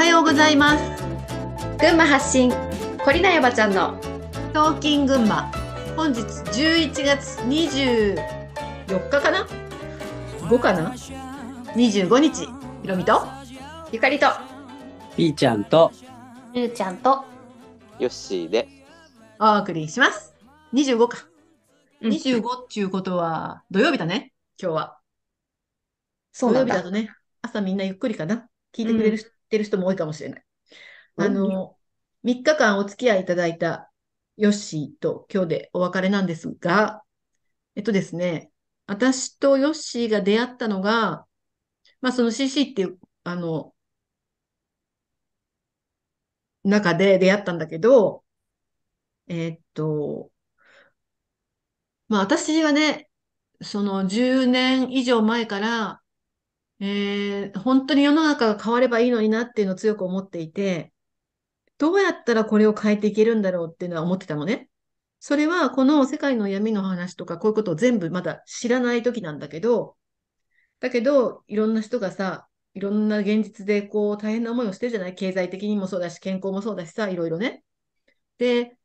はようございます。群馬発信コリナヤバちゃんの。トーキン群馬。本日11月24日かな？5かな？25日。ひろみと？ゆかりと。ピーちゃんと。ゆうちゃんと。ヨッシーで。お送りします。25か。うん。25っていうことは土曜日だね。今日は。そうなんだ。土曜日だとね朝みんなゆっくりかな。聞いてくれる、てる人も多いかもしれない。あの、3日間お付き合いいただいたヨッシーと今日でお別れなんですが、えっとですね、私とヨッシーが出会ったのが、まあその CC っていう、あの、中で出会ったんだけど、えーっと、まあ私はね、その10年以上前から、えー本当に世の中が変わればいいのになっていうのを強く思っていて、どうやったらこれを変えていけるんだろうっていうのは思ってたのね。それはこの世界の闇の話とかこういうことを全部まだ知らない時なんだけど、だけどいろんな人がさ、いろんな現実でこう大変な思いをしてるじゃない？経済的にもそうだし、健康もそうだしさ、いろいろね。で、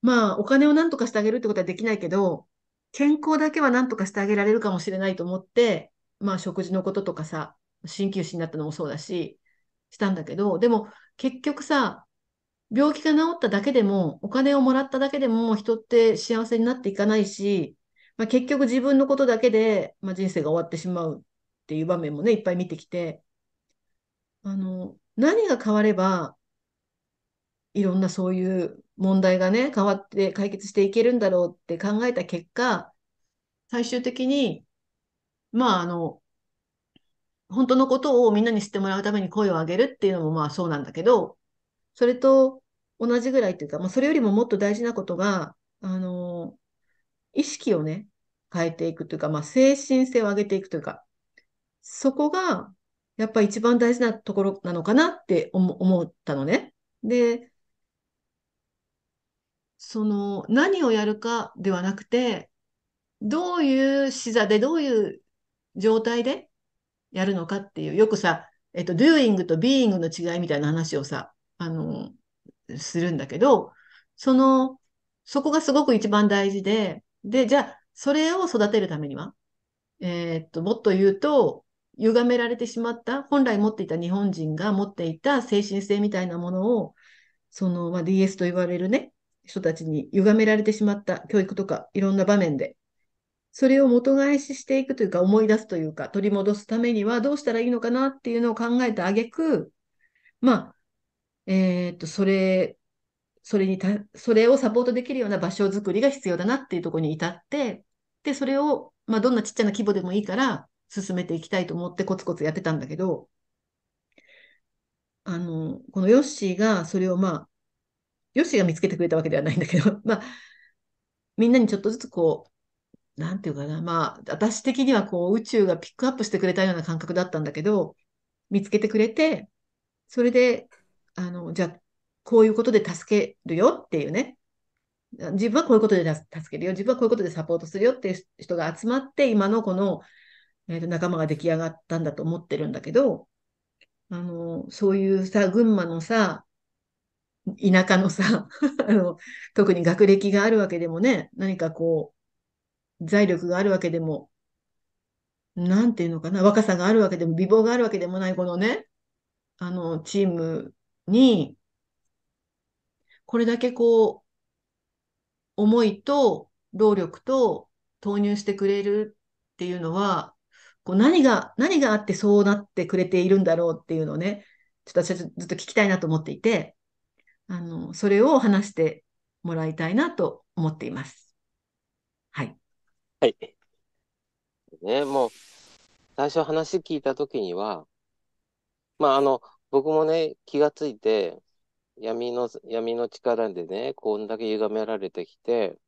まあお金を何とかしてあげるってことはできないけど、健康だけは何とかしてあげられるかもしれないと思って、まあ食事のこととかさ、鍼灸師になったのもそうだし、したんだけど、でも結局さ、病気が治っただけでも、お金をもらっただけでも人って幸せになっていかないし、まあ、結局自分のことだけで、まあ、人生が終わってしまうっていう場面もね、いっぱい見てきて、あの、何が変われば、いろんなそういう問題がね、変わって解決していけるんだろうって考えた結果、最終的に、まあ、あの、本当のことをみんなに知ってもらうために声を上げるっていうのもまあそうなんだけど、それと同じぐらいっていうか、まあ、それよりももっと大事なことが、あの、意識をね、変えていくというか、まあ、精神性を上げていくというか、そこが、やっぱ一番大事なところなのかなって思思ったのね。で、その、何をやるかではなくて、どういう視座で、どういう状態でやるのかっていう、よくさ、えっと、doing と being の違いみたいな話をさ、あの、するんだけど、その、そこがすごく一番大事で、で、じゃあ、それを育てるためには、えーっと、もっと言うと、歪められてしまった、本来持っていた日本人が持っていた精神性みたいなものを、その、まあ、DS と言われるね、人たちに歪められてしまった教育とか、いろんな場面で、それを元返ししていくというか、思い出すというか、取り戻すためにはどうしたらいいのかなっていうのを考えた挙句、まあ、えーっと、それ、それにた、それをサポートできるような場所づくりが必要だなっていうところに至って、で、それを、まあ、どんなちっちゃな規模でもいいから、進めていきたいと思ってコツコツやってたんだけど、あの、このヨッシーが、それをまあ、ヨッシーが見つけてくれたわけではないんだけど、まあ、みんなにちょっとずつこう、なんていうかな、まあ、私的にはこう、宇宙がピックアップしてくれたような感覚だったんだけど、見つけてくれて、それで、あの、じゃあ、こういうことで助けるよっていうね。自分はこういうことで助けるよ。自分はこういうことでサポートするよっていう人が集まって、今のこの、えーと仲間が出来上がったんだと思ってるんだけど、あの、そういうさ、群馬のさ、田舎のさ、あの、特に学歴があるわけでもね、何かこう、財力があるわけでも、なんていうのかな、若さがあるわけでも、美貌があるわけでもない、このね、あの、チームに、これだけこう、思いと労力と投入してくれるっていうのは、こう何が、何があってそうなってくれているんだろうっていうのをね、ちょっと私はずっと聞きたいなと思っていて、あの、それを話してもらいたいなと思っています。はい。ね、もう、最初話聞いたときには、まあ、あの、僕もね、気がついて、闇の、闇の力でね、こんだけ歪められてきて、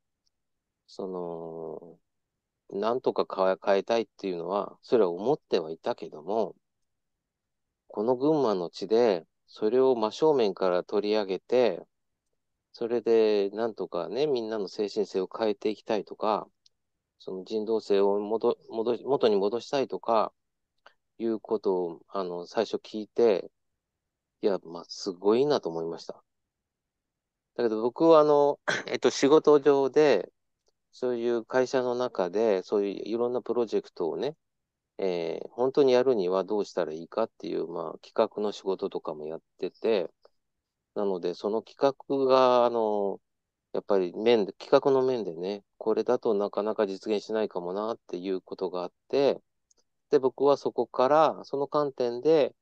その、なんとか変え、変えたいっていうのは、それは思ってはいたけども、この群馬の地で、それを真正面から取り上げて、それで、なんとかね、みんなの精神性を変えていきたいとか、その人道性を戻、戻し、元に戻したいとか、いうことを、あの、最初聞いて、いや、まあ、すごいなと思いました。だけど僕はあの、えっと、仕事上で、そういう会社の中で、そういういろんなプロジェクトをね、えー本当にやるにはどうしたらいいかっていう、まあ、企画の仕事とかもやってて、なので、その企画が、あの、やっぱり面で、企画の面でね、これだとなかなか実現しないかもなっていうことがあって、で、僕はそこから、その観点で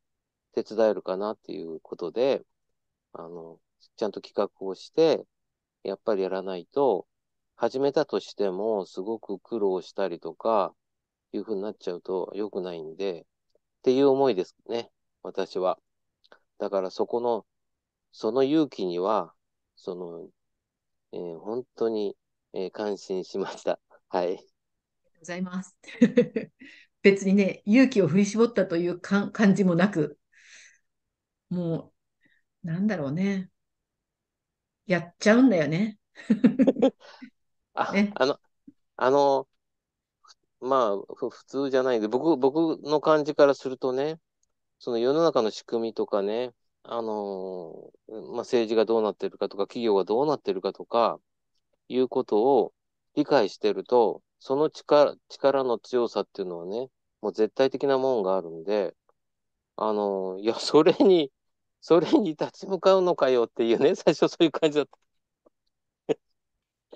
手伝えるかなっていうことで、あの、ちゃんと企画をして、やっぱりやらないと、始めたとしても、すごく苦労したりとか、いう風になっちゃうと良くないんで、っていう思いですね、私は。だからそこの、その勇気には、その、えー本当に、えー感心しました。はい。ございます。別にね、勇気を振り絞ったというかん感じもなく、もう、なんだろうね。やっちゃうんだよね。あ、ねあの、あの、まあ、ふ普通じゃないんで、僕、僕の感じからするとね、その世の中の仕組みとかね、あのーまあ、政治がどうなってるかとか、企業がどうなってるかとか、いうことを理解してると、その力、力の強さっていうのはね、もう絶対的なもんがあるんで、あのーいや、それに、それに立ち向かうのかよっていうね、最初そういう感じだった。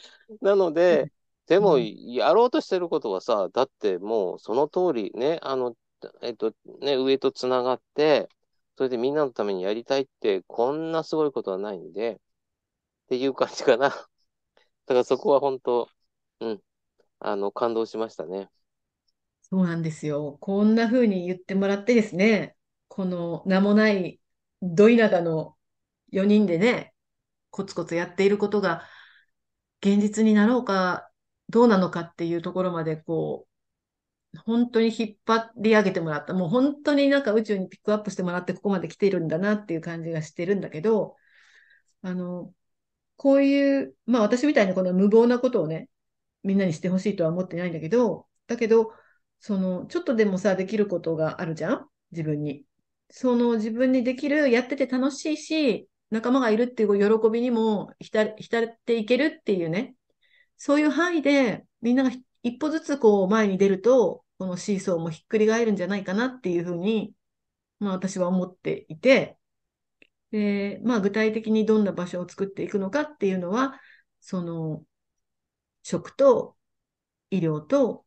なので、でも、うんやろうとしてることはさ、だってもうその通りね、あの、えっと、ね、上とつながって、それでみんなのためにやりたいって、こんなすごいことはないんで、っていう感じかな。だからそこは本当、うん、あの、感動しましたね。そうなんですよ。こんな風に言ってもらってですね、この名もないど田舎の4人でね、コツコツやっていることが現実になろうかどうなのかっていうところまでこう、本当に引っ張り上げてもらった。もう本当になんか宇宙にピックアップしてもらってここまで来ているんだなっていう感じがしてるんだけど、あの、こういう、まあ私みたいにこの無謀なことをね、みんなにしてほしいとは思ってないんだけど、だけど、その、ちょっとでもさ、できることがあるじゃん？自分に。その自分にできる、やってて楽しいし、仲間がいるっていう喜びにも浸浸っていけるっていうね、そういう範囲でみんなが一歩ずつこう前に出ると、このシーソーもひっくり返るんじゃないかなっていうふうに、まあ私は思っていて、で、まあ具体的にどんな場所を作っていくのかっていうのは、その、食と医療と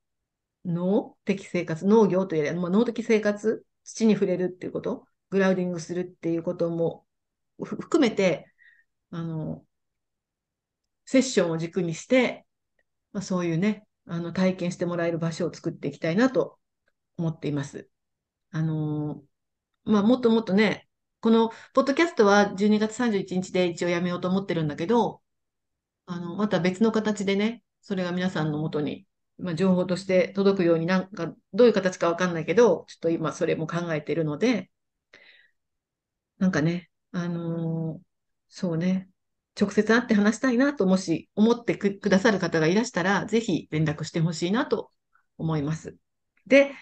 農的生活、農業というよりは、まあ、農的生活、土に触れるっていうこと、グラウディングするっていうことも含めて、あの、セッションを軸にして、まあ、そういうね、あの、体験してもらえる場所を作っていきたいなと思っています。あのまあ、もっともっとね、このポッドキャストは12月31日で一応やめようと思ってるんだけど、あの、また別の形でね、それが皆さんのもとに、まあ、情報として届くようになんか、どういう形かわかんないけど、ちょっと今それも考えているので、なんかね、あのーそうね、直接会って話したいなと、もし思ってく、ださる方がいらしたら、ぜひ連絡してほしいなと思います。で、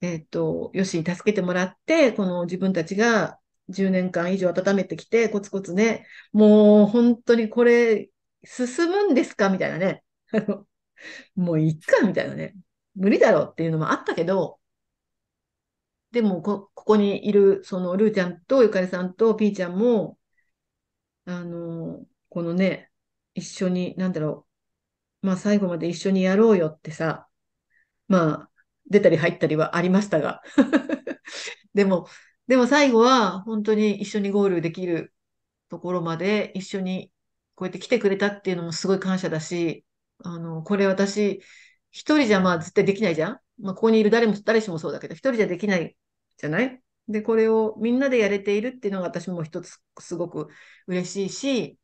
えっと、よしに助けてもらって、この自分たちが10年間以上温めてきて、コツコツね、もう本当にこれ、進むんですか？みたいなね。もういっかみたいなね。無理だろうっていうのもあったけど、でもこ、ここにいる、その、ルーちゃんとゆかりさんとピーちゃんも、あの、このね、一緒に、なんだろう、まあ最後まで一緒にやろうよってさ、まあ、出たり入ったりはありましたが。でも、でも最後は本当に一緒にゴールできるところまで一緒にこうやって来てくれたっていうのもすごい感謝だし、あの、これ私、一人じゃまあ絶対できないじゃん。まあここにいる誰も、誰しもそうだけど、一人じゃできないじゃない？で、これをみんなでやれているっていうのが私も一つすごく嬉しいし、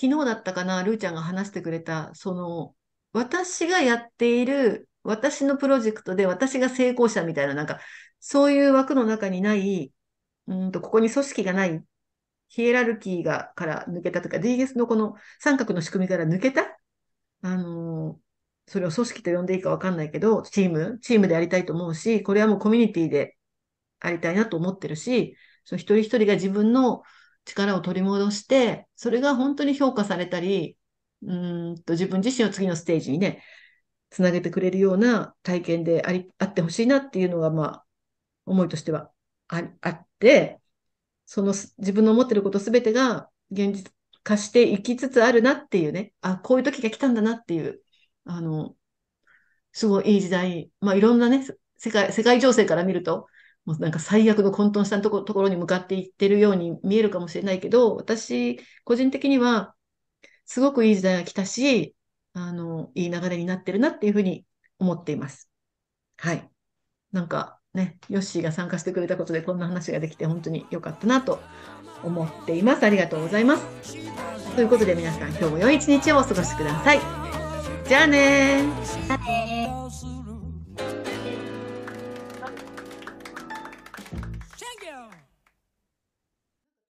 昨日だったかな、ルーちゃんが話してくれた、その、私がやっている、私のプロジェクトで私が成功者みたいな、なんか、そういう枠の中にない、うんと、ここに組織がない、ヒエラルキーが、から抜けたとか、DS のこの三角の仕組みから抜けたあのーそれを組織と呼んでいいかわかんないけど、チーム、チームでやりたいと思うし、これはもうコミュニティでありたいなと思ってるし、その一人一人が自分の力を取り戻して、それが本当に評価されたり、うんと自分自身を次のステージにね、つなげてくれるような体験であり、あってほしいなっていうのが、まあ、思いとしてはああって、その自分の思ってることすべてが現実化していきつつあるなっていうね、あ、こういう時が来たんだなっていう、あの、すごいいい時代、まあいろんなね、世界、世界情勢から見ると、もうなんか最悪の混沌したところに向かっていってるように見えるかもしれないけど、私、個人的には、すごくいい時代が来たし、あの、いい流れになってるなっていうふうに思っています。はい。なんかね、ヨッシーが参加してくれたことでこんな話ができて本当に良かったなと思っています。ありがとうございます。ということで皆さん今日も良い一日をお過ごしください。じゃあね